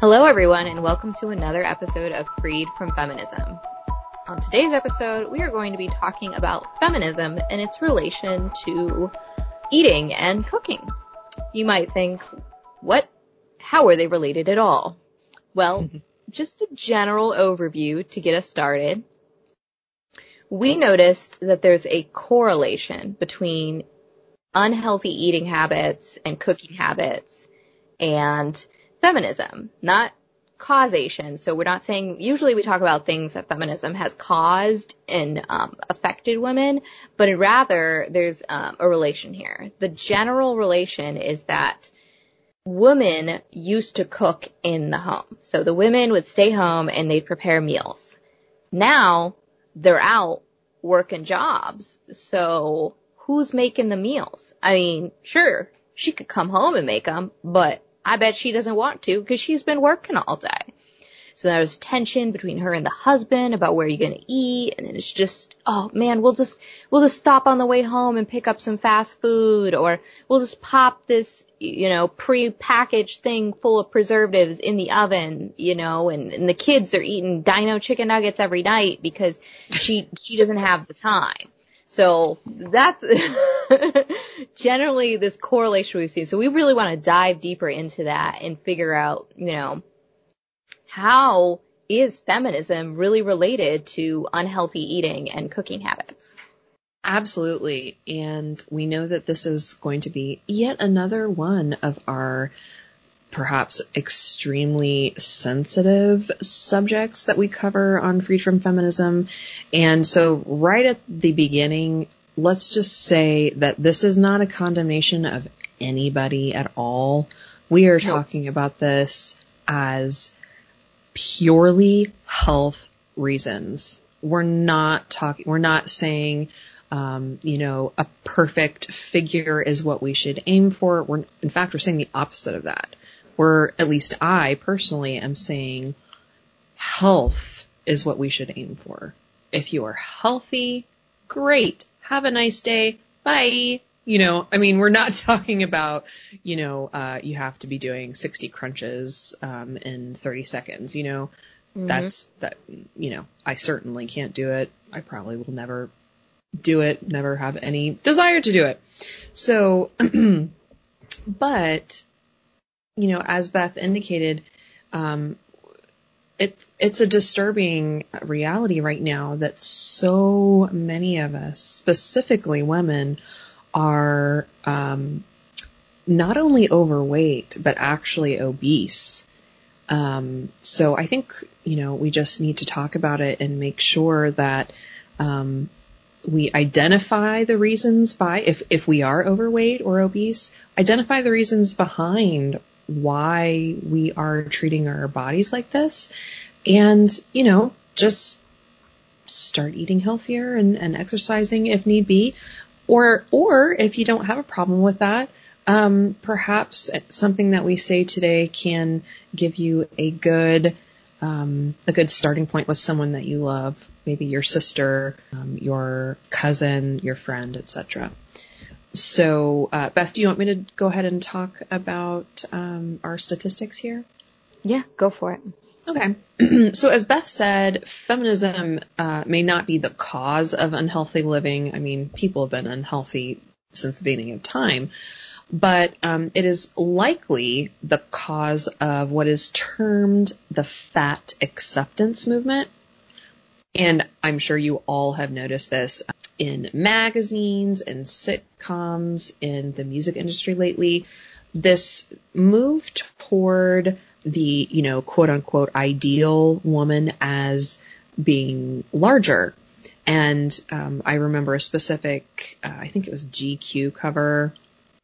Hello, everyone, and welcome to another episode of Freed from Feminism. On today's episode, we are going to be talking about feminism and its relation to eating and cooking. You might think, what? How are they related at all? Well, just a general overview to get us started. We noticed that there's a correlation between unhealthy eating habits and cooking habits and feminism, not causation. So we're not saying, usually we talk about things that feminism has caused and um, affected women, but rather there's um, a relation here. The general relation is that women used to cook in the home. So the women would stay home and they'd prepare meals. Now they're out working jobs. So who's making the meals? I mean, sure, she could come home and make them, but I bet she doesn't want to because she's been working all day. So there's tension between her and the husband about where you're going to eat. And then it's just, oh man, we'll just, we'll just stop on the way home and pick up some fast food or we'll just pop this, you know, pre-packaged thing full of preservatives in the oven, you know, and, and the kids are eating dino chicken nuggets every night because she, she doesn't have the time. So that's generally this correlation we've seen. So we really want to dive deeper into that and figure out, you know, how is feminism really related to unhealthy eating and cooking habits? Absolutely. And we know that this is going to be yet another one of our perhaps extremely sensitive subjects that we cover on Freed from Feminism. And so right at the beginning, let's just say that this is not a condemnation of anybody at all. We are talking about this as purely health reasons. We're not talking, we're not saying, um, you know, a perfect figure is what we should aim for. We're, in fact, we're saying the opposite of that or at least I personally am saying health is what we should aim for. If you are healthy, great. Have a nice day. Bye. You know, I mean, we're not talking about, you know, uh, you have to be doing 60 crunches, um, in 30 seconds, you know, mm-hmm. that's that, you know, I certainly can't do it. I probably will never do it, never have any desire to do it. So, but you know, as Beth indicated, um, it's it's a disturbing reality right now that so many of us, specifically women, are um, not only overweight but actually obese. Um, so I think you know we just need to talk about it and make sure that um, we identify the reasons by if if we are overweight or obese, identify the reasons behind why we are treating our bodies like this and, you know, just start eating healthier and, and exercising if need be. Or, or if you don't have a problem with that, um, perhaps something that we say today can give you a good, um, a good starting point with someone that you love, maybe your sister, um, your cousin, your friend, etc. So, uh, Beth, do you want me to go ahead and talk about um, our statistics here? Yeah, go for it. Okay. so, as Beth said, feminism uh, may not be the cause of unhealthy living. I mean, people have been unhealthy since the beginning of time, but um, it is likely the cause of what is termed the fat acceptance movement. And I'm sure you all have noticed this in magazines and sitcoms in the music industry lately. This move toward the, you know, quote unquote ideal woman as being larger. And um, I remember a specific, uh, I think it was GQ cover.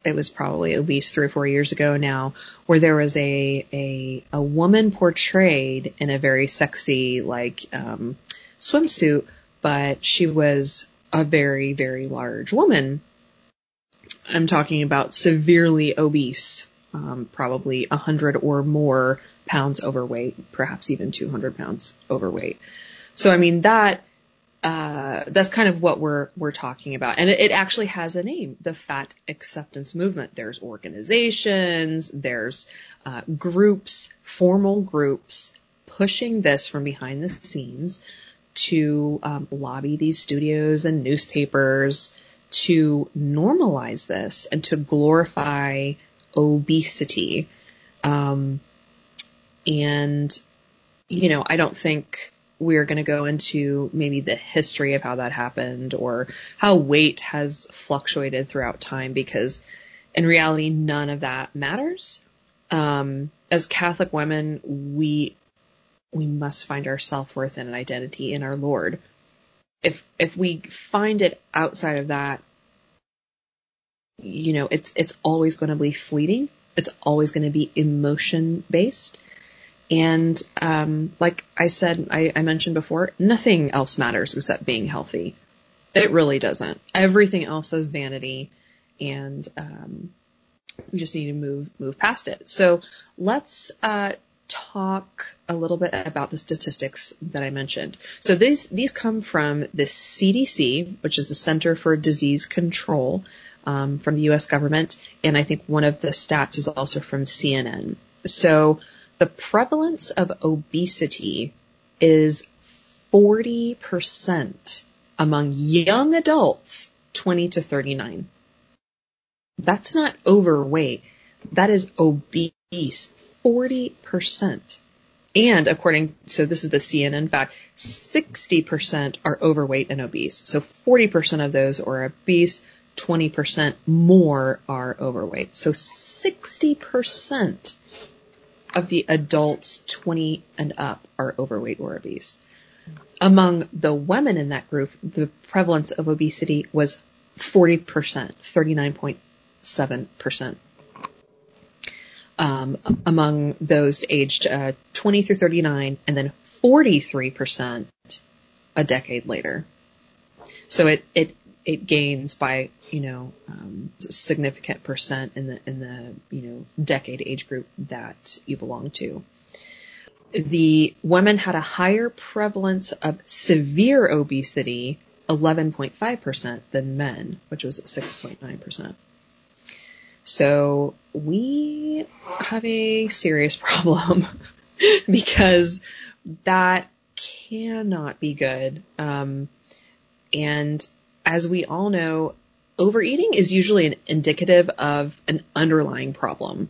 It was probably at least three or four years ago now, where there was a a, a woman portrayed in a very sexy like um, swimsuit, but she was a very, very large woman. I'm talking about severely obese, um, probably 100 or more pounds overweight, perhaps even 200 pounds overweight. So, I mean, that uh, that's kind of what we're we're talking about, and it, it, actually has a name: the Fat Acceptance Movement. There's organizations, there's uh, groups, formal groups pushing this from behind the scenes to um, lobby these studios and newspapers to normalize this and to glorify obesity. Um, and you know, I don't think we're going to go into maybe the history of how that happened or how weight has fluctuated throughout time because in reality, none of that matters. Um, as Catholic women, we, we must find our self-worth and an identity in our Lord. If, if we find it outside of that, you know, it's, it's always going to be fleeting. It's always going to be emotion based. And um, like I said, I, I mentioned before, nothing else matters except being healthy. It really doesn't. Everything else is vanity, and um, we just need to move move past it. So let's uh, talk a little bit about the statistics that I mentioned. So these these come from the CDC, which is the Center for Disease Control um, from the U.S. government, and I think one of the stats is also from CNN. So the prevalence of obesity is 40% among young adults 20 to 39. That's not overweight. That is obese. 40%. And according, so this is the CNN fact, 60% are overweight and obese. So 40% of those are obese, 20% more are overweight. So 60% of the adults 20 and up are overweight or obese. Among the women in that group, the prevalence of obesity was 40%, 39.7%. Um, among those aged uh, 20 through 39, and then 43% a decade later. So it, it it gains by you know um, significant percent in the in the you know decade age group that you belong to. The women had a higher prevalence of severe obesity, 11.5% than men, which was 6.9%. So we have a serious problem because that cannot be good. Um, and as we all know, overeating is usually an indicative of an underlying problem.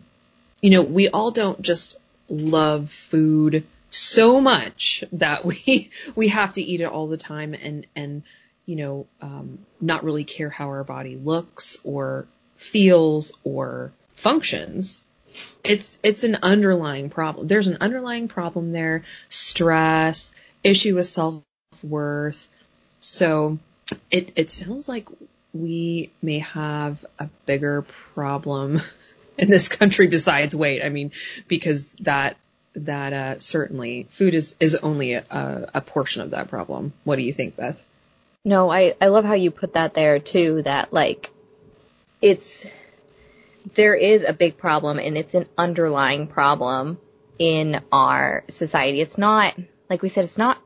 You know, we all don't just love food so much that we we have to eat it all the time and and you know um, not really care how our body looks or feels or functions. It's it's an underlying problem. There's an underlying problem there, stress, issue with self worth. So it, it sounds like we may have a bigger problem in this country besides weight. I mean, because that that uh, certainly food is is only a, a portion of that problem. What do you think, Beth? No, I I love how you put that there too. That like it's there is a big problem and it's an underlying problem in our society. It's not like we said. It's not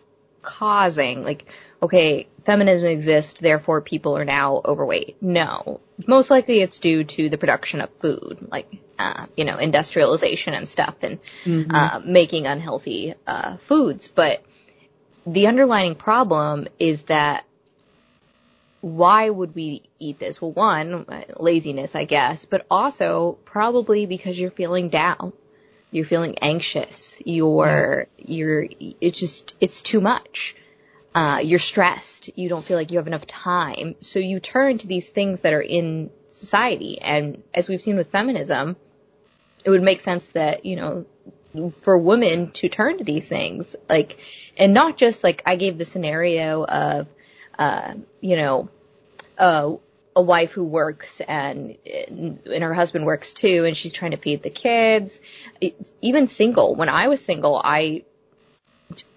causing like okay feminism exists, therefore people are now overweight. No. Most likely it's due to the production of food, like, uh, you know, industrialization and stuff and, mm-hmm. uh, making unhealthy, uh, foods. But the underlying problem is that why would we eat this? Well, one, laziness, I guess, but also probably because you're feeling down. You're feeling anxious. You're, you're, it's just, it's too much uh, you're stressed, you don't feel like you have enough time. So you turn to these things that are in society. And as we've seen with feminism, it would make sense that, you know, for women to turn to these things, like, and not just like I gave the scenario of, uh, you know, uh, a wife who works and and her husband works too and she's trying to feed the kids even single when i was single i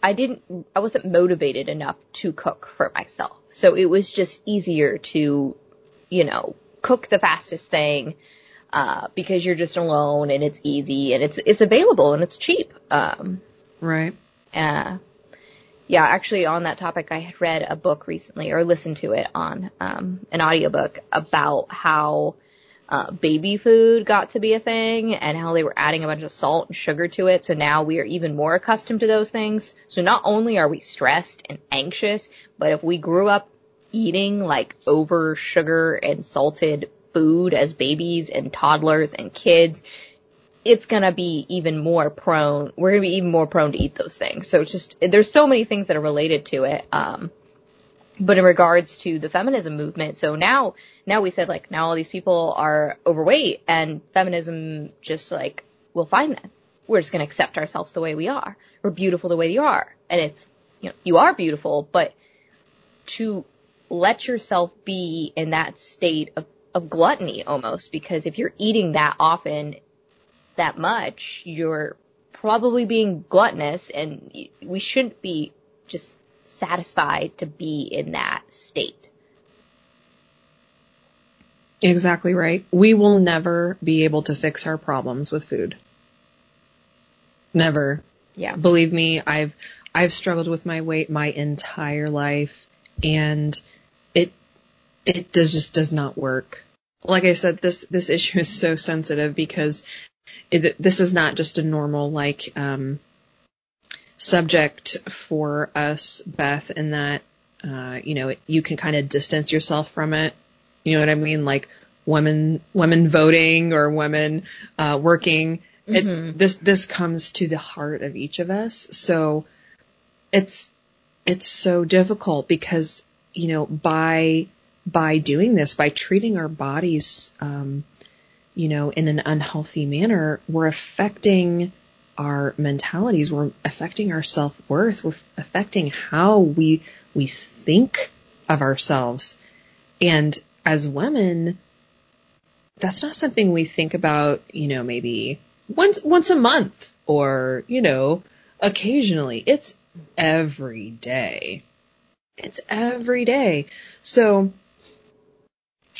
I didn't, I wasn't motivated enough to cook for myself. So it was just easier to, you know, cook the fastest thing, uh, because you're just alone and it's easy and it's, it's available and it's cheap. Um, right. Uh, Yeah, actually on that topic, I had read a book recently or listened to it on um, an audiobook about how uh, baby food got to be a thing and how they were adding a bunch of salt and sugar to it. So now we are even more accustomed to those things. So not only are we stressed and anxious, but if we grew up eating like over sugar and salted food as babies and toddlers and kids, it's gonna be even more prone, we're gonna be even more prone to eat those things. So it's just, there's so many things that are related to it. Um, but in regards to the feminism movement, so now, now we said like, now all these people are overweight and feminism just like, will find them. We're just gonna accept ourselves the way we are. We're beautiful the way you are. And it's, you know, you are beautiful, but to let yourself be in that state of, of gluttony almost, because if you're eating that often, that much, you're probably being gluttonous and we shouldn't be just satisfied to be in that state. Exactly right. We will never be able to fix our problems with food. Never. Yeah. Believe me, I've I've struggled with my weight my entire life and it it does just does not work. Like I said, this this issue is so sensitive because it, this is not just a normal like um, subject for us, Beth, in that uh, you know you can kind of distance yourself from it. You know what I mean? Like women women voting or women uh, working. Mm-hmm. It, this this comes to the heart of each of us. So it's it's so difficult because you know by by doing this by treating our bodies um, you know, in an unhealthy manner, we're affecting our mentalities. We're affecting our self worth. We're affecting how we, we think of ourselves. And as women, that's not something we think about, you know, maybe once, once a month or, you know, occasionally. It's every day. It's every day. So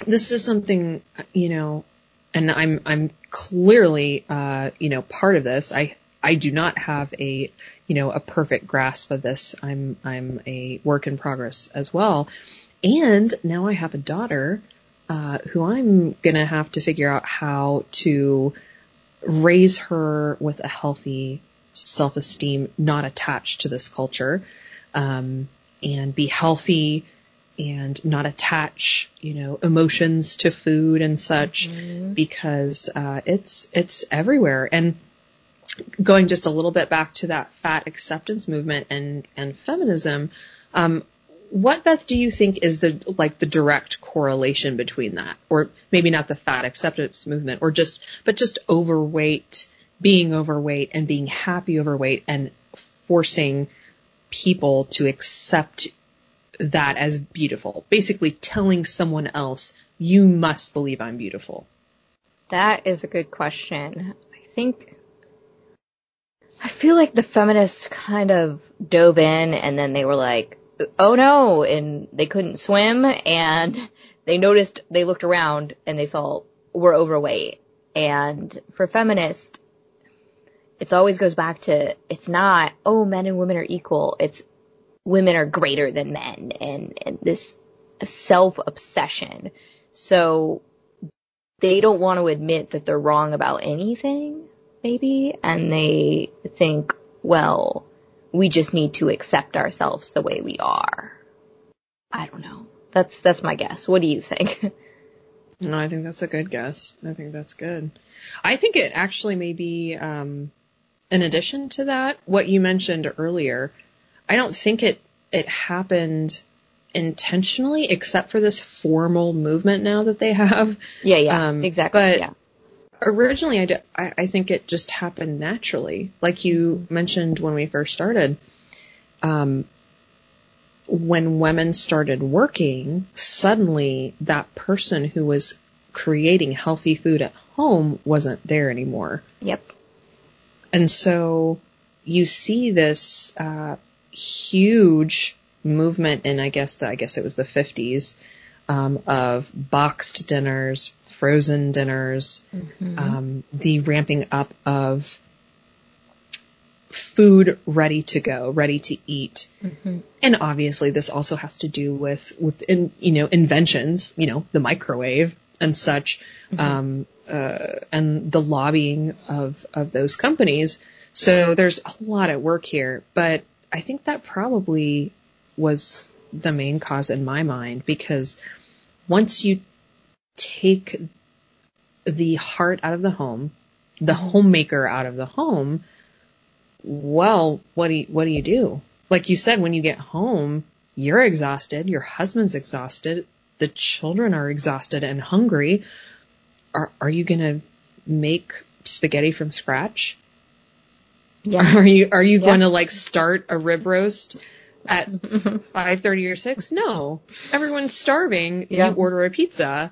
this is something, you know, and I'm I'm clearly uh, you know part of this. I I do not have a you know a perfect grasp of this. I'm I'm a work in progress as well, and now I have a daughter uh, who I'm gonna have to figure out how to raise her with a healthy self esteem, not attached to this culture, um, and be healthy and not attach, you know, emotions to food and such mm-hmm. because uh, it's it's everywhere. And going just a little bit back to that fat acceptance movement and and feminism, um, what Beth do you think is the like the direct correlation between that, or maybe not the fat acceptance movement, or just but just overweight, being overweight and being happy overweight and forcing people to accept that as beautiful. Basically telling someone else, you must believe I'm beautiful. That is a good question. I think, I feel like the feminists kind of dove in and then they were like, oh no, and they couldn't swim and they noticed, they looked around and they saw we're overweight. And for feminists, it always goes back to, it's not, oh, men and women are equal. It's women are greater than men and, and this self obsession. So they don't want to admit that they're wrong about anything, maybe, and they think, well, we just need to accept ourselves the way we are. I don't know. That's that's my guess. What do you think? No, I think that's a good guess. I think that's good. I think it actually may be, um, in addition to that, what you mentioned earlier, I don't think it it happened intentionally, except for this formal movement now that they have. Yeah, yeah, um, exactly. But yeah. originally, I, do, I, I think it just happened naturally, like you mentioned when we first started. Um, when women started working, suddenly that person who was creating healthy food at home wasn't there anymore. Yep. And so you see this uh, huge movement in I guess the I guess it was the 50s um, of boxed dinners, frozen dinners, mm-hmm. um, the ramping up of food ready to go, ready to eat. Mm-hmm. And obviously this also has to do with, with, in, you know, inventions, you know, the microwave and such, um, uh, and the lobbying of, of those companies. So there's a lot at work here, but I think that probably was the main cause in my mind because once you take the heart out of the home, the homemaker out of the home, well, what do you, what do you do? Like you said, when you get home, you're exhausted, your husband's exhausted, the children are exhausted and hungry. Are, are you gonna make spaghetti from scratch? Yeah. Are you, are you Yeah. going to like start a rib roast at mm-hmm. 5.30 or 6? No. Everyone's starving. Yeah. You order a pizza.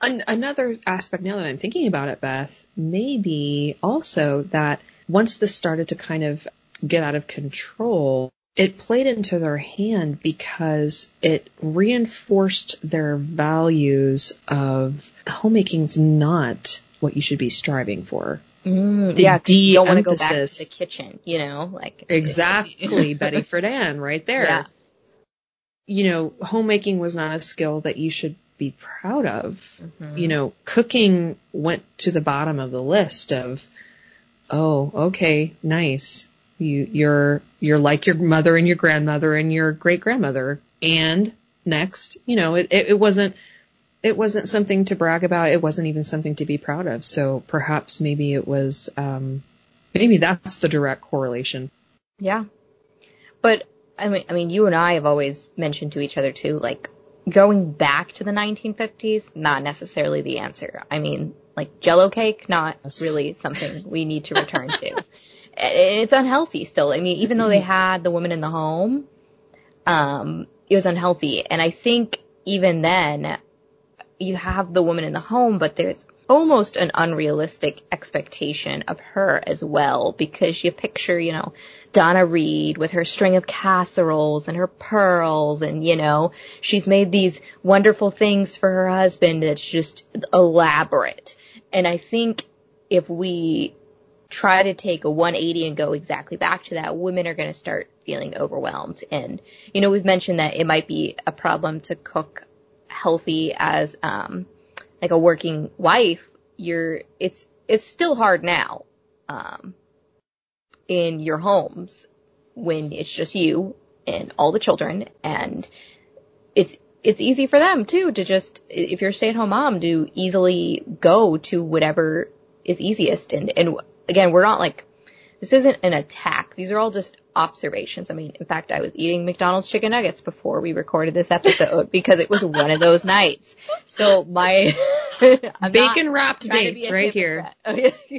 An- another aspect now that I'm thinking about it, Beth, maybe also that once this started to kind of get out of control, it played into their hand because it reinforced their values of homemaking's not what you should be striving for. Mm, The yeah, you don't want to go back to the kitchen, you know, like Exactly, Betty Friedan, right there. Yeah. You know, homemaking was not a skill that you should be proud of. Mhm. You know, cooking went to the bottom of the list of, oh, okay, nice. You, you're, you're like your mother and your grandmother and your great grandmother. And next, you know, it, it, it wasn't, it wasn't something to brag about. It wasn't even something to be proud of. So perhaps maybe it was, um, maybe that's the direct correlation. Yeah. But I mean, I mean, you and I have always mentioned to each other too, like going back to the 1950s, not necessarily the answer. I mean, like Jello cake, not Yes. really something we need to return to. It's unhealthy still. I mean, even though they had the women in the home, um, it was unhealthy. And I think even then, you have the woman in the home, but there's almost an unrealistic expectation of her as well because you picture, you know, Donna Reed with her string of casseroles and her pearls and, you know, she's made these wonderful things for her husband that's just elaborate. And I think if we try to take a 180 and go exactly back to that, women are going to start feeling overwhelmed. And, you know, we've mentioned that it might be a problem to cook healthy as, um, like a working wife. You're, it's, it's still hard now, um, in your homes when it's just you and all the children and it's, it's easy for them too to just, if you're a stay at home mom, to easily go to whatever is easiest. And, and again, we're not like, this isn't an attack. These are all just observations. I mean, in fact, I was eating McDonald's chicken nuggets before we recorded this episode because it was one of those nights. So my Bacon wrapped trying to be dates right here. Oh, yeah.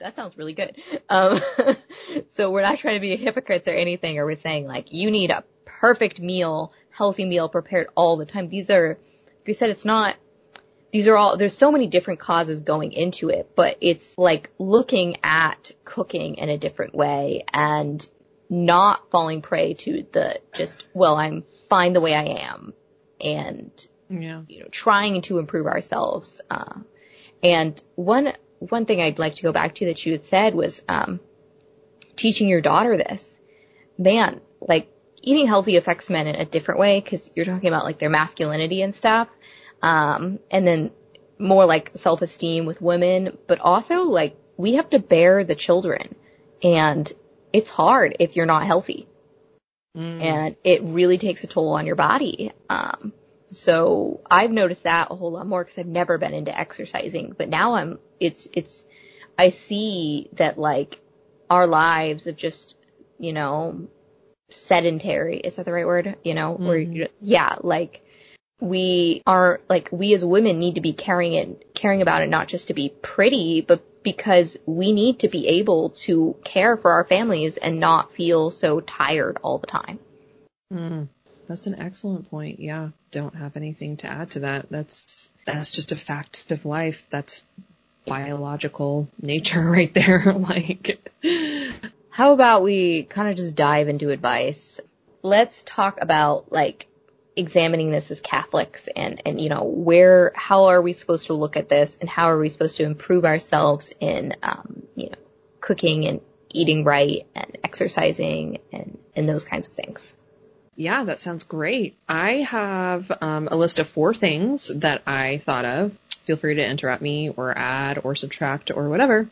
that sounds really good. Um, so we're not trying to be hypocrites or anything, or we're saying like you need a perfect meal, healthy meal prepared all the time. These are, like we said, it's not. These are all. There's so many different causes going into it, but it's like looking at cooking in a different way and not falling prey to the just well, I'm fine the way I am, and Yeah. you know, trying to improve ourselves. Uh, and one, one thing I'd like to go back to that you had said was, um, teaching your daughter this. Man, like eating healthy affects men in a different way because you're talking about like their masculinity and stuff. Um, and then more like self-esteem with women, but also like we have to bear the children and it's hard if you're not healthy Mm. and it really takes a toll on your body. Um, so I've noticed that a whole lot more because I've never been into exercising, but now I'm, it's, it's, I see that like our lives of just, you know, sedentary, is that the right word? You know, where, Mhm. you yeah, like we are, like we as women need to be caring it, caring about it, not just to be pretty, but because we need to be able to care for our families and not feel so tired all the time. Mm, that's an excellent point. Yeah. Don't have anything to add to that. That's, that's just a fact of life. That's biological nature right there. like, How about we kind of just dive into advice? Let's talk about like examining this as Catholics and, and, you know, where, how are we supposed to look at this and how are we supposed to improve ourselves in, um, you know, cooking and eating right and exercising and, and those kinds of things. Yeah, that sounds great. I have um, a list of four things that I thought of. Feel free to interrupt me or add or subtract or whatever.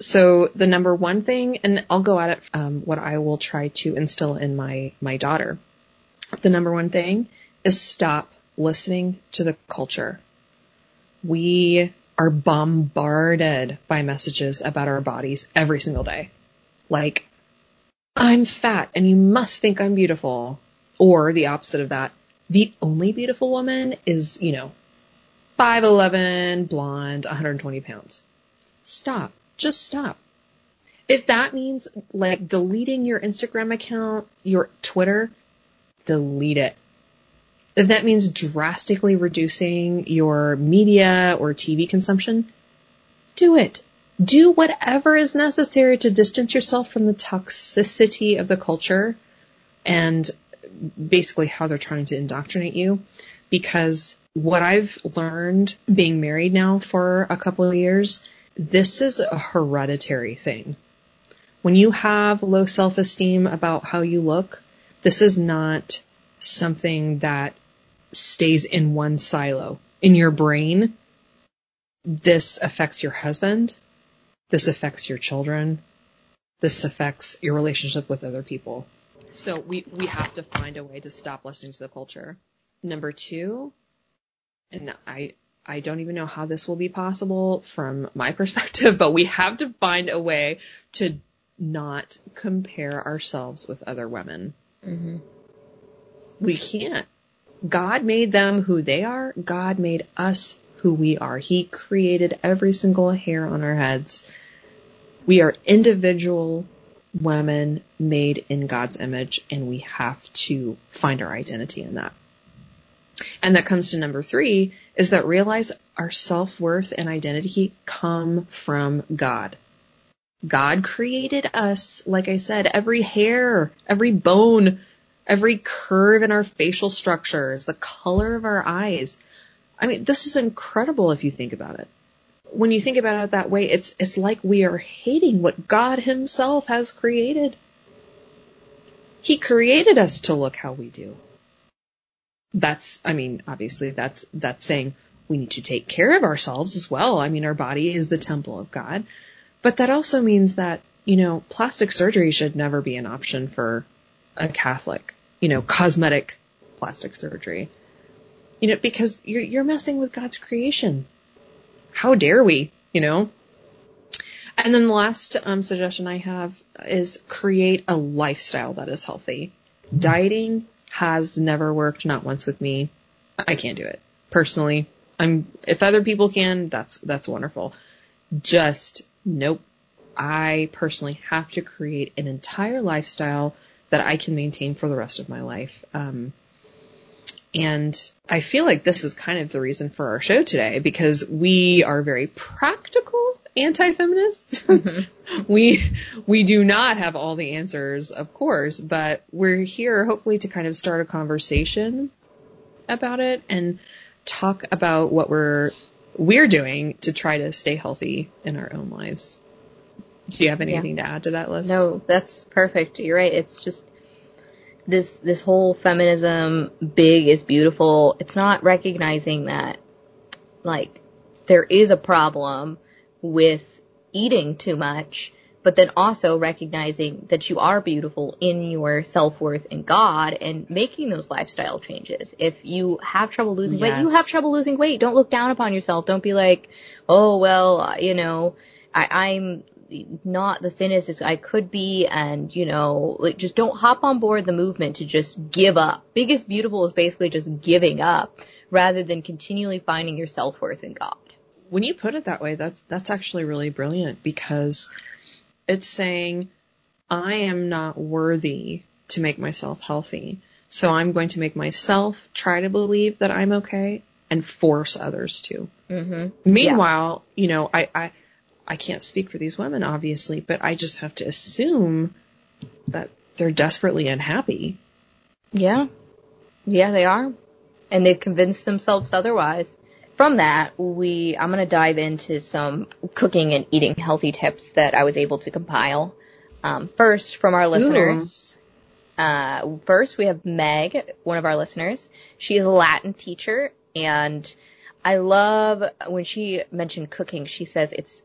So the number one thing, and I'll go at it um, what I will try to instill in my my daughter. The number one thing is stop listening to the culture. We are bombarded by messages about our bodies every single day. Like, I'm fat and you must think I'm beautiful. Or the opposite of that. The only beautiful woman is, you know, 5'11, blonde, 120 pounds. Stop. Just stop. If that means like deleting your Instagram account, your Twitter, delete it. If that means drastically reducing your media or TV consumption, do it. Do whatever is necessary to distance yourself from the toxicity of the culture and basically how they're trying to indoctrinate you. Because what I've learned being married now for a couple of years, this is a hereditary thing. When you have low self-esteem about how you look, this is not something that stays in one silo. In your brain, this affects your husband. This affects your children. This affects your relationship with other people. So we, we have to find a way to stop listening to the culture. Number two, and I, I don't even know how this will be possible from my perspective, but we have to find a way to not compare ourselves with other women. Mm-hmm. We can't. God made them who they are. God made us who we are. He created every single hair on our heads. We are individual women made in God's image and we have to find our identity in that. And that comes to number three is that realize our self-worth and identity come from God. God created us, like I said, every hair, every bone, every curve in our facial structures, the color of our eyes. I mean, this is incredible if you think about it. When you think about it that way, it's, it's like we are hating what God himself has created. He created us to look how we do. That's, I mean, obviously that's, that's saying we need to take care of ourselves as well. I mean, our body is the temple of God, but that also means that, you know, plastic surgery should never be an option for a Catholic, you know, cosmetic plastic surgery. You know, because you're, you're messing with God's creation. How dare we, you know? And then the last um, suggestion I have is create a lifestyle that is healthy. Dieting has never worked, not once with me. I can't do it personally. I'm, if other people can, that's, that's wonderful. Just nope. I personally have to create an entire lifestyle that I can maintain for the rest of my life. Um, and I feel like this is kind of the reason for our show today because we are very practical anti-feminists. Mm-hmm. we we do not have all the answers, of course, but we're here hopefully to kind of start a conversation about it and talk about what we're we're doing to try to stay healthy in our own lives. Do you have anything yeah. to add to that list? No, that's perfect. You're right. It's just this this whole feminism big is beautiful. It's not recognizing that like there is a problem with eating too much, but then also recognizing that you are beautiful in your self-worth in God and making those lifestyle changes. If you have trouble losing yes. weight, you have trouble losing weight. Don't look down upon yourself. Don't be like, oh, well, you know, I, I'm not the thinnest as I could be and, you know, like just don't hop on board the movement to just give up. Biggest beautiful is basically just giving up rather than continually finding your self-worth in God. When you put it that way, that's, that's actually really brilliant because it's saying, I am not worthy to make myself healthy. So I'm going to make myself try to believe that I'm okay and force others to. Mm-hmm. Meanwhile, yeah. you know, I, I, I can't speak for these women, obviously, but I just have to assume that they're desperately unhappy. Yeah. Yeah, they are. And they've convinced themselves otherwise. From that, we, I'm going to dive into some cooking and eating healthy tips that I was able to compile. Um, first, from our listeners, uh, first we have Meg, one of our listeners. She is a Latin teacher, and I love when she mentioned cooking. She says it's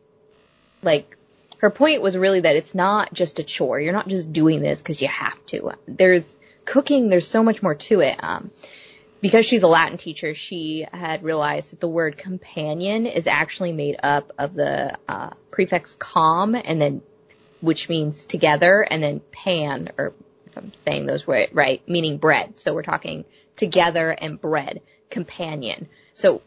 like her point was really that it's not just a chore. You're not just doing this because you have to. There's cooking. There's so much more to it. Um, because she's a Latin teacher, she had realized that the word companion is actually made up of the uh, prefix com and then, which means together, and then pan, or if I'm saying those right, right, meaning bread. So we're talking together and bread, companion. So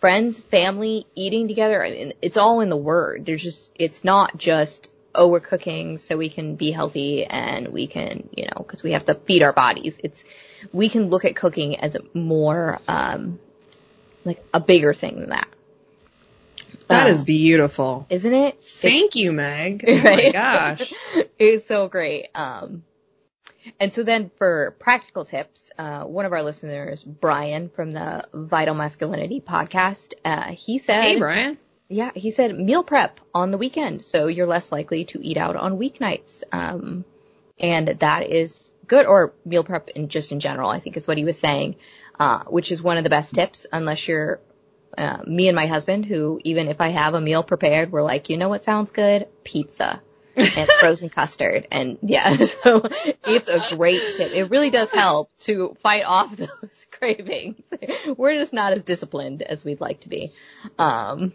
friends, family, eating together, I mean, it's all in the word. There's just, it's not just, oh, we're cooking so we can be healthy and we can, you know, cause we have to feed our bodies. It's, we can look at cooking as more, um, like a bigger thing than that. That Uh, is beautiful. isn't it? Thank you, Meg. Oh my gosh. it's so great. Um, and so then for practical tips, uh, one of our listeners, Brian from the Vital Masculinity podcast, uh, he said, Hey, Brian. yeah, he said meal prep on the weekend, so you're less likely to eat out on weeknights. Um, and that is good, or meal prep in just in general, I think is what he was saying, uh, which is one of the best tips, unless you're, uh, me and my husband, who even if I have a meal prepared, we're like, you know what sounds good? Pizza. and frozen custard. And yeah, so it's a great tip. It really does help to fight off those cravings. We're just not as disciplined as we'd like to be. Um,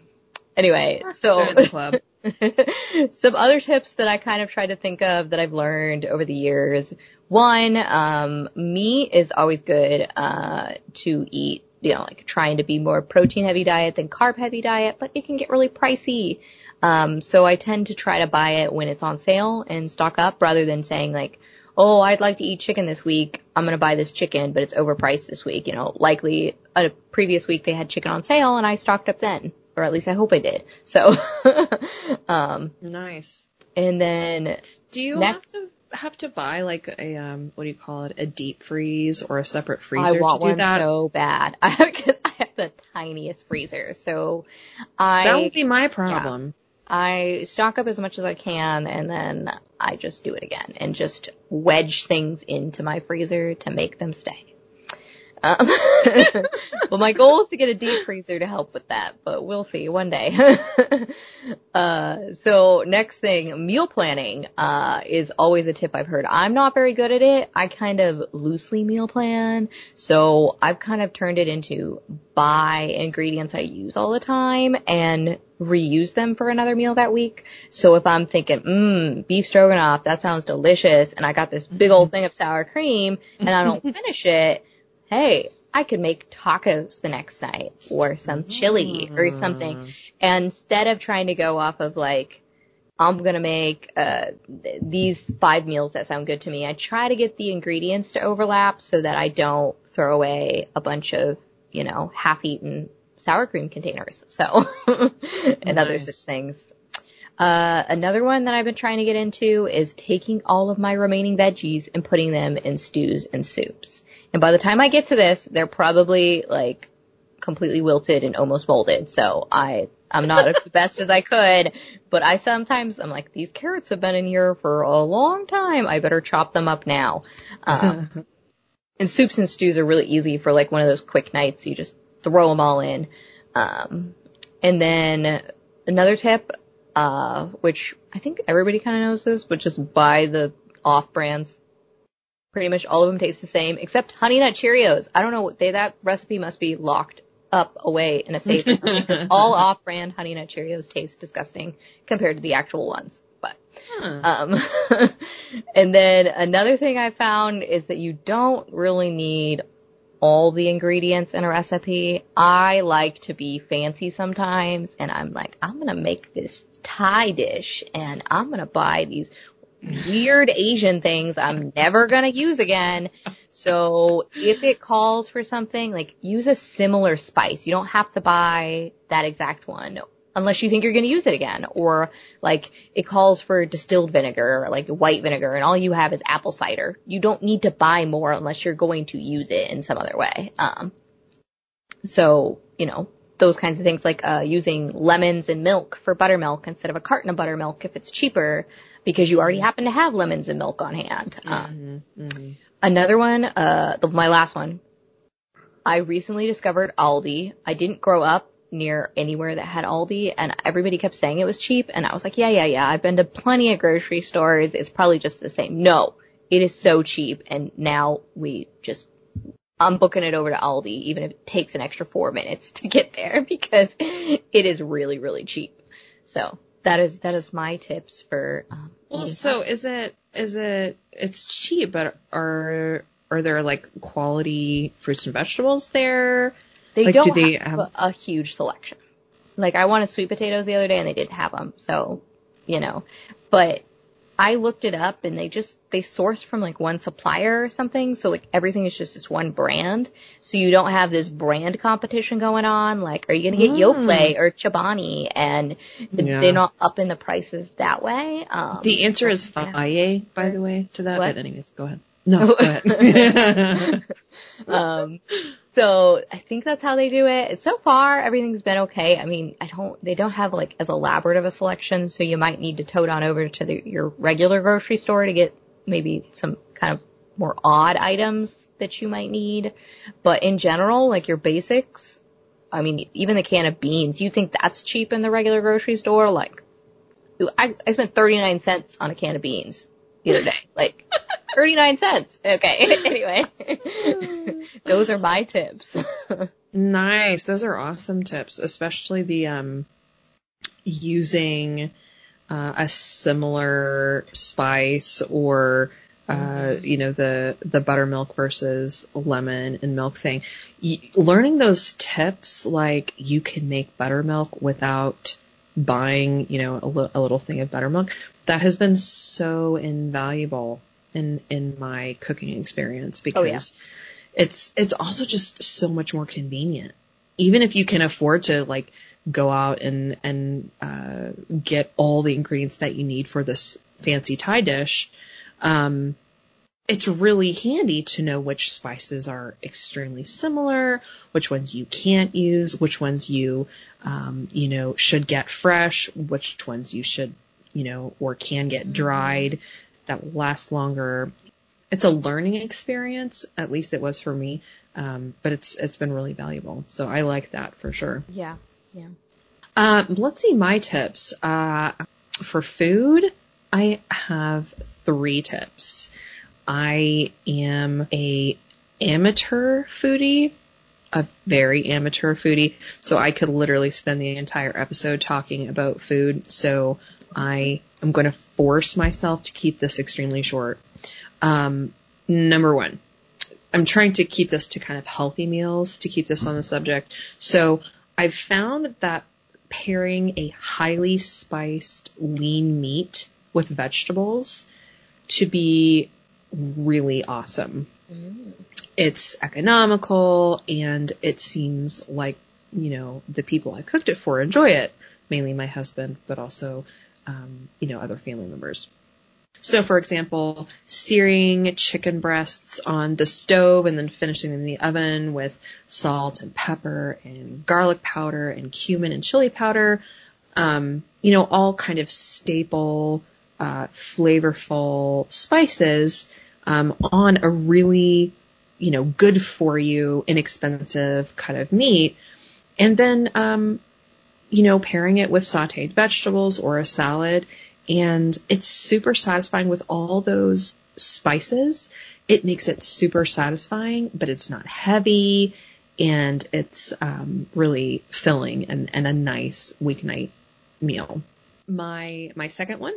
anyway, so the club. some other tips that I kind of try to think of that I've learned over the years. One, um, meat is always good uh, to eat. You know, like trying to be more protein heavy diet than carb heavy diet, but it can get really pricey. Um, so I tend to try to buy it when it's on sale and stock up rather than saying like, oh, I'd like to eat chicken this week. I'm going to buy this chicken, but it's overpriced this week. You know, likely a previous week they had chicken on sale and I stocked up then, or at least I hope I did. So, um, Nice. and then Do you Next- have to have to buy like a um what do you call it a deep freeze or a separate freezer I want to do one that? so bad because I have the tiniest freezer. So I that would be my problem. I stock up as much as I can and then I just do it again and just wedge things into my freezer to make them stay. Um, well, my goal is to get a deep freezer to help with that, but we'll see one day. uh, so next thing, meal planning, uh, is always a tip I've heard. I'm not very good at it. I kind of loosely meal plan. So I've kind of turned it into buy ingredients I use all the time and reuse them for another meal that week. So if I'm thinking, mmm, beef stroganoff, that sounds delicious, and I got this big old thing of sour cream and I don't finish it, hey, I could make tacos the next night or some chili or something. And instead of trying to go off of like, I'm gonna make uh, th- these five meals that sound good to me. I try to get the ingredients to overlap so that I don't throw away a bunch of, you know, half-eaten sour cream containers. So, and other such things. Uh, another one that I've been trying to get into is taking all of my remaining veggies and putting them in stews and soups. And by the time I get to this, they're probably like completely wilted and almost molded. So I, I'm not as best as I could, but I sometimes, I'm like, these carrots have been in here for a long time. I better chop them up now. Um, and soups and stews are really easy for like one of those quick nights. You just throw them all in. Um, and then another tip, uh, which I think everybody kind of knows this, but just buy the off brands. Pretty much all of them taste the same, except Honey Nut Cheerios. I don't know what they, that recipe must be locked up away in a safe all off brand Honey Nut Cheerios taste disgusting compared to the actual ones. But Huh. um, and then another thing I found is that you don't really need all the ingredients in a recipe. I like to be fancy sometimes and I'm like, I'm going to make this Thai dish and I'm going to buy these weird Asian things I'm never to use again. So if it calls for something, like use a similar spice. You don't have to buy that exact one unless you think you're going to use it again. Or like it calls for distilled vinegar, or like white vinegar, and all you have is apple cider. You don't need to buy more unless you're going to use it in some other way. Um, so, you know, those kinds of things like uh, using lemons and milk for buttermilk instead of a carton of buttermilk if it's cheaper. Because you already happen to have lemons and milk on hand. Um, Mhm, mhm. Another one, uh, the, my last one. I recently discovered Aldi. I didn't grow up near anywhere that had Aldi and everybody kept saying it was cheap and I was like, yeah, yeah, yeah. I've been to plenty of grocery stores. It's probably just the same. No, it is so cheap and now we just, I'm booking it over to Aldi even if it takes an extra four minutes to get there because it is really, really cheap. So that is, that is my tips for, um, Well, so is it is it it's cheap, but are are there like quality fruits and vegetables there? They Like, don't do they have, have- a, a huge selection. Like I wanted sweet potatoes the other day and they didn't have them, so you know. But I looked it up and they just they source from like one supplier or something, so like everything is just this one brand. So you don't have this brand competition going on. Like, are you gonna get Mm. Yoplait or Chobani? And Yeah. they're not upping the prices that way. Um, The answer is yeah. Faye, by the way, to that. What? But anyways, go ahead. No, go ahead. um, so I think that's how they do it. So far, everything's been okay. I mean, I don't, they don't have like as elaborate of a selection, so you might need to tote on over to the, your regular grocery store to get maybe some kind of more odd items that you might need. But in general, like your basics, I mean, even the can of beans, you think that's cheap in the regular grocery store? Like, I, I spent 39 cents on a can of beans the other day. Like, 39 cents. Okay. anyway, those are my tips. nice. Those are awesome tips, especially the um using uh, a similar spice or uh, you know the the buttermilk versus lemon and milk thing. Y- learning those tips, like you can make buttermilk without buying, you know, a, li- a little thing of buttermilk. That has been so invaluable in in my cooking experience because Oh, yeah. It's it's also just so much more convenient. Even if you can afford to like go out and and uh, get all the ingredients that you need for this fancy Thai dish, um, it's really handy to know which spices are extremely similar, which ones you can't use, which ones you um, you know should get fresh, which ones you should you know or can get dried that will last longer. It's a learning experience, at least it was for me, um, but it's it's been really valuable. So I like that for sure. yeah. Yeah. Uh, let's see my tips. Uh, for food, I have three tips. I am a amateur foodie, a very amateur foodie, so I could literally spend the entire episode talking about food. So I am going to force myself to keep this extremely short. Um, number one, I'm trying to keep this to kind of healthy meals to keep this on the subject. So I've found that pairing a highly spiced lean meat with vegetables to be really awesome. It's economical and it seems like, you know, the people I cooked it for enjoy it, mainly my husband, but also, um, you know, other family members. So for example, searing chicken breasts on the stove and then finishing them in the oven with salt and pepper and garlic powder and cumin and chili powder, um, you know, all kind of staple, uh, flavorful spices, um, on a really, you know, good for you, inexpensive kind of meat. And then, um, you know, pairing it with sauteed vegetables or a salad. And it's super satisfying with all those spices. It makes it super satisfying, but it's not heavy and it's um, really filling and, and a nice weeknight meal. My my second one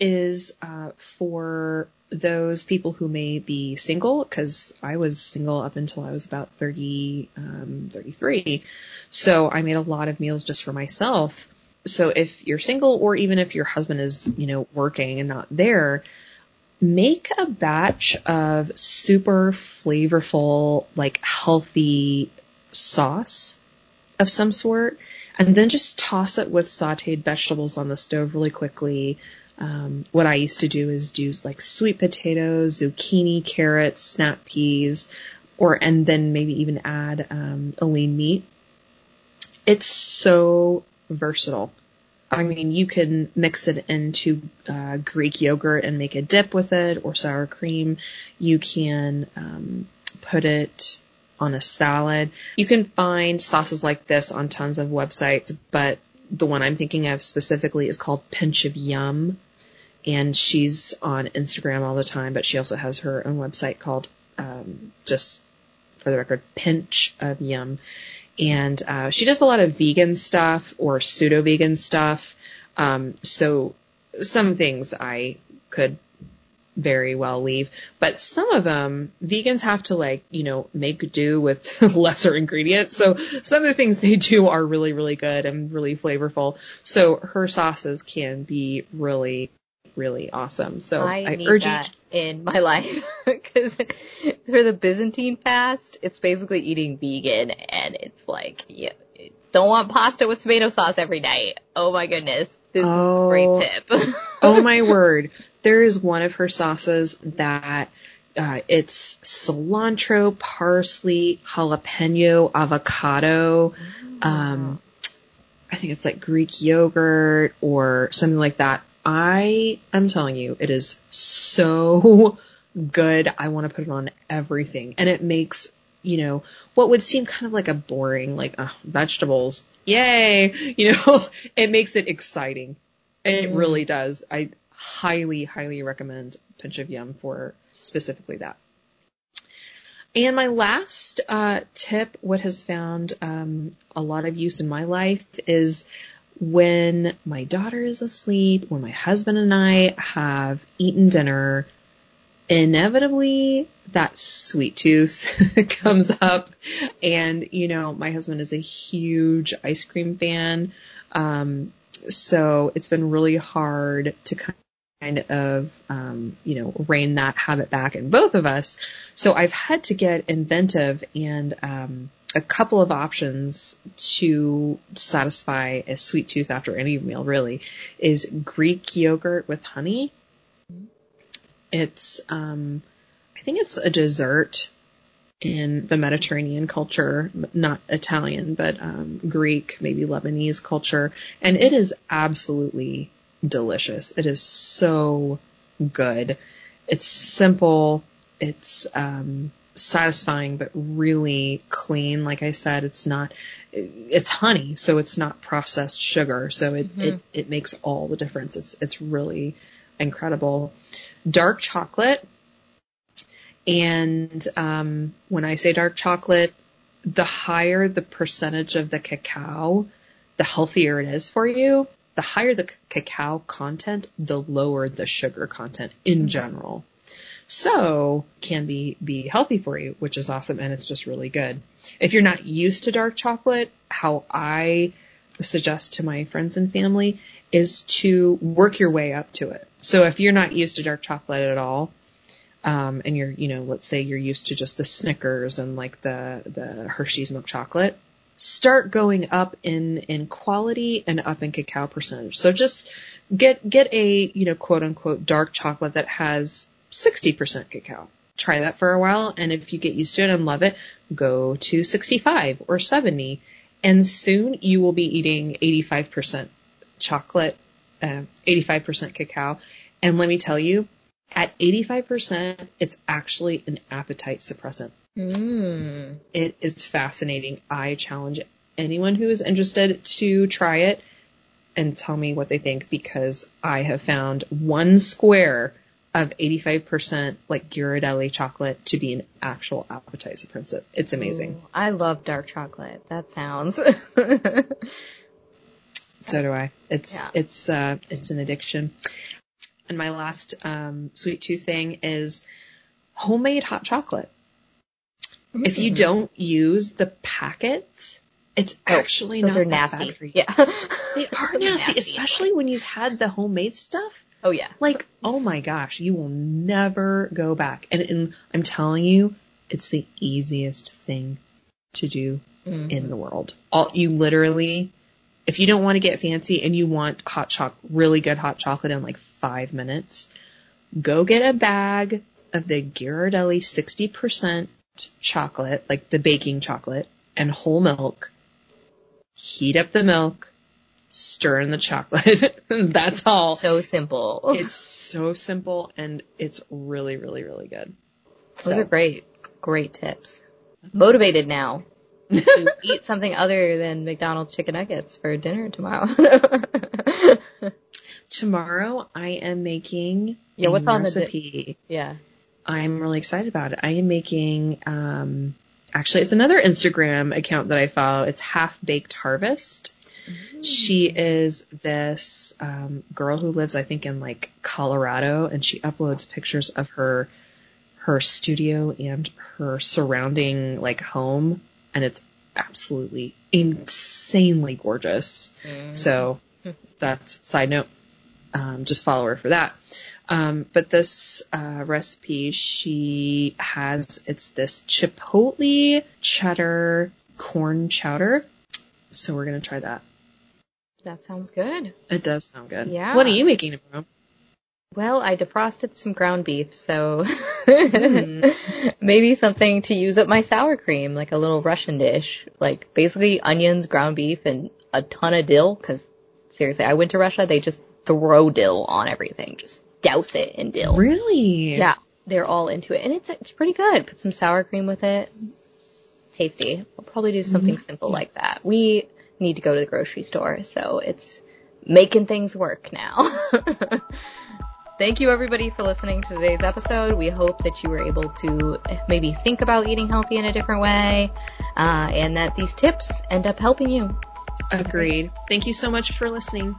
is uh, for those people who may be single, because I was single up until I was about 30, um, 33. So I made a lot of meals just for myself. So if you're single or even if your husband is, you know, working and not there, make a batch of super flavorful, like healthy sauce of some sort and then just toss it with sauteed vegetables on the stove really quickly. Um, what I used to do is do like sweet potatoes, zucchini, carrots, snap peas, or and then maybe even add um, a lean meat. It's so versatile. I mean, you can mix it into uh, Greek yogurt and make a dip with it, or sour cream. You can um, put it on a salad. You can find sauces like this on tons of websites, but the one I'm thinking of specifically is called Pinch of Yum. And she's on Instagram all the time, but she also has her own website called, um, just for the record, Pinch of Yum. And, uh, she does a lot of vegan stuff or pseudo vegan stuff. Um, so some things I could very well leave. But some of them, vegans have to like, you know, make do with lesser ingredients. So some of the things they do are really, really good and really flavorful. So her sauces can be really, really awesome. So I, I urge you in my life because for the Byzantine fast, it's basically eating vegan and it's like, yeah, don't want pasta with tomato sauce every night. Oh my goodness. This oh, is a great tip. oh my word there is one of her sauces that uh, it's cilantro, parsley, jalapeno, avocado. Um, I think it's like Greek yogurt or something like that. I am telling you, it is so good. I want to put it on everything, and it makes you know what would seem kind of like a boring like uh, vegetables. Yay! You know, it makes it exciting. It mm. really does. I highly, highly recommend Pinch of Yum for specifically that. And my last uh, tip, what has found um, a lot of use in my life, is when my daughter is asleep, when my husband and I have eaten dinner, inevitably that sweet tooth comes up. And, you know, my husband is a huge ice cream fan. Um, so it's been really hard to kind kind of, um, you know, rein that habit back in both of us. So I've had to get inventive and, um, a couple of options to satisfy a sweet tooth after any meal really is Greek yogurt with honey. It's, um, I think it's a dessert in the Mediterranean culture, not Italian, but um, Greek, maybe Lebanese culture, and it is absolutely delicious. It is so good. It's simple. It's um, satisfying, but really clean. Like I said, it's not. It's honey, so it's not processed sugar. So it mm-hmm. it it makes all the difference. It's it's really incredible. Dark chocolate. And um, when I say dark chocolate, the higher the percentage of the cacao, the healthier it is for you the higher the cacao content, the lower the sugar content in mm-hmm. general. So can be, be healthy for you, which is awesome and it's just really good. If you're not used to dark chocolate, how I suggest to my friends and family is to work your way up to it. So if you're not used to dark chocolate at all, um, and you're, you know, let's say you're used to just the Snickers and like the, the Hershey's milk chocolate, start going up in in quality and up in cacao percentage. So just get get a you know quote unquote dark chocolate that has 60% cacao. Try that for a while, and if you get used to it and love it, go to 65 or 70, and soon you will be eating 85% chocolate, uh, 85% cacao. And let me tell you, at 85%, it's actually an appetite suppressant. Mm. It is fascinating. I challenge anyone who is interested to try it and tell me what they think because I have found one square of 85% like Ghirardelli chocolate to be an actual appetite suppressant. It's amazing. Ooh, I love dark chocolate. That sounds. so do I. It's yeah. it's uh it's an addiction. And my last um, sweet tooth thing is homemade hot chocolate. Mm-hmm. If you don't use the packets, it's oh, actually those not are nasty. Yeah, they are nasty, nasty, especially when you've had the homemade stuff. Oh yeah. Like, oh my gosh, you will never go back. And, and I'm telling you, it's the easiest thing to do mm-hmm. in the world. All you literally, if you don't want to get fancy and you want hot chocolate, really good hot chocolate in like five minutes, go get a bag of the Ghirardelli 60% chocolate, like the baking chocolate, and whole milk. Heat up the milk, stir in the chocolate. That's all. So simple. It's so simple and it's really, really, really good. Those are great, great tips. Motivated now to eat something other than McDonald's chicken nuggets for dinner tomorrow. Tomorrow I am making Yeah, what's on the di- recipe. yeah. I'm really excited about it. I am making um actually it's another Instagram account that I follow. It's Half Baked Harvest. She is this um, girl who lives, I think, in like Colorado, and she uploads pictures of her her studio and her surrounding like home, and it's absolutely insanely gorgeous. So that's side note. Um, just follow her for that. Um, but this uh, recipe, she has it's this chipotle cheddar corn chowder. So we're gonna try that. That sounds good. It does sound good. Yeah. What are you making tomorrow? Well, I defrosted some ground beef, so Mm. maybe something to use up my sour cream, like a little Russian dish, like basically onions, ground beef, and a ton of dill. Because seriously, I went to Russia, they just throw dill on everything, just douse it in dill. Really? Yeah, they're all into it, and it's it's pretty good. Put some sour cream with it. Tasty. I'll probably do something simple like that. We need to go to the grocery store, so it's making things work now. Thank you everybody for listening to today's episode. We hope that you were able to maybe think about eating healthy in a different way, uh, and that these tips end up helping you. Agreed. Thank you so much for listening.